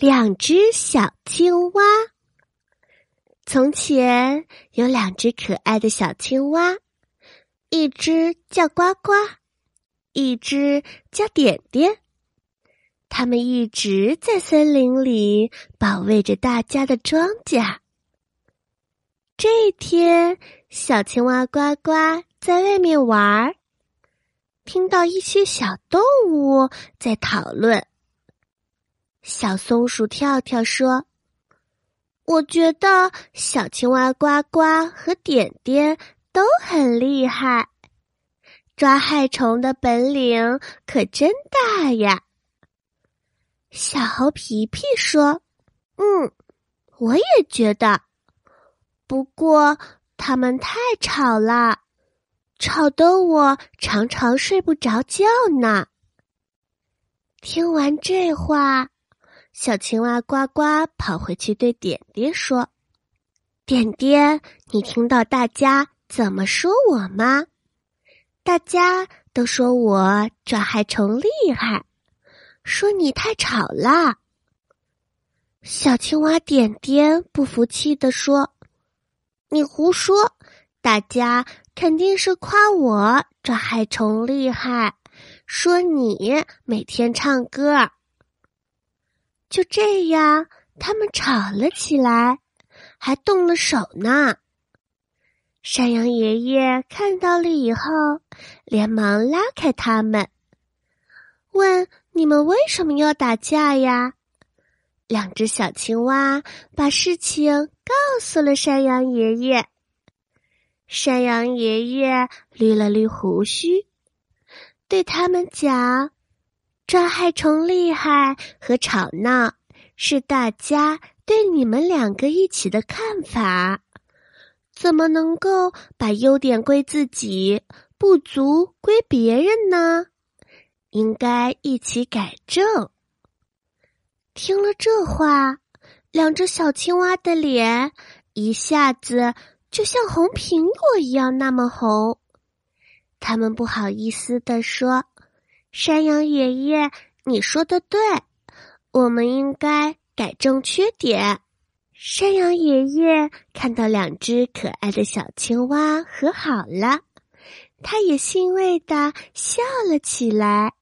两只小青蛙。从前有两只可爱的小青蛙，一只叫呱呱，一只叫点点。它们一直在森林里保卫着大家的庄稼。这一天，小青蛙呱呱在外面玩儿，听到一些小动物在讨论。小松鼠跳跳说：“我觉得小青蛙呱呱和点点都很厉害，抓害虫的本领可真大呀。”小猴皮皮说：“嗯，我也觉得，不过他们太吵了，吵得我常常睡不着觉呢。”听完这话。小青蛙呱呱跑回去对点点说：“点点，你听到大家怎么说我吗？大家都说我抓害虫厉害，说你太吵了。”小青蛙点点不服气地说：“你胡说！大家肯定是夸我抓害虫厉害，说你每天唱歌。”就这样，他们吵了起来，还动了手呢。山羊爷爷看到了以后，连忙拉开他们，问：“你们为什么要打架呀？”两只小青蛙把事情告诉了山羊爷爷。山羊爷爷捋了捋胡须，对他们讲。抓害虫厉害和吵闹是大家对你们两个一起的看法，怎么能够把优点归自己，不足归别人呢？应该一起改正。听了这话，两只小青蛙的脸一下子就像红苹果一样那么红，他们不好意思地说。山羊爷爷，你说的对，我们应该改正缺点。山羊爷爷看到两只可爱的小青蛙和好了，他也欣慰的笑了起来。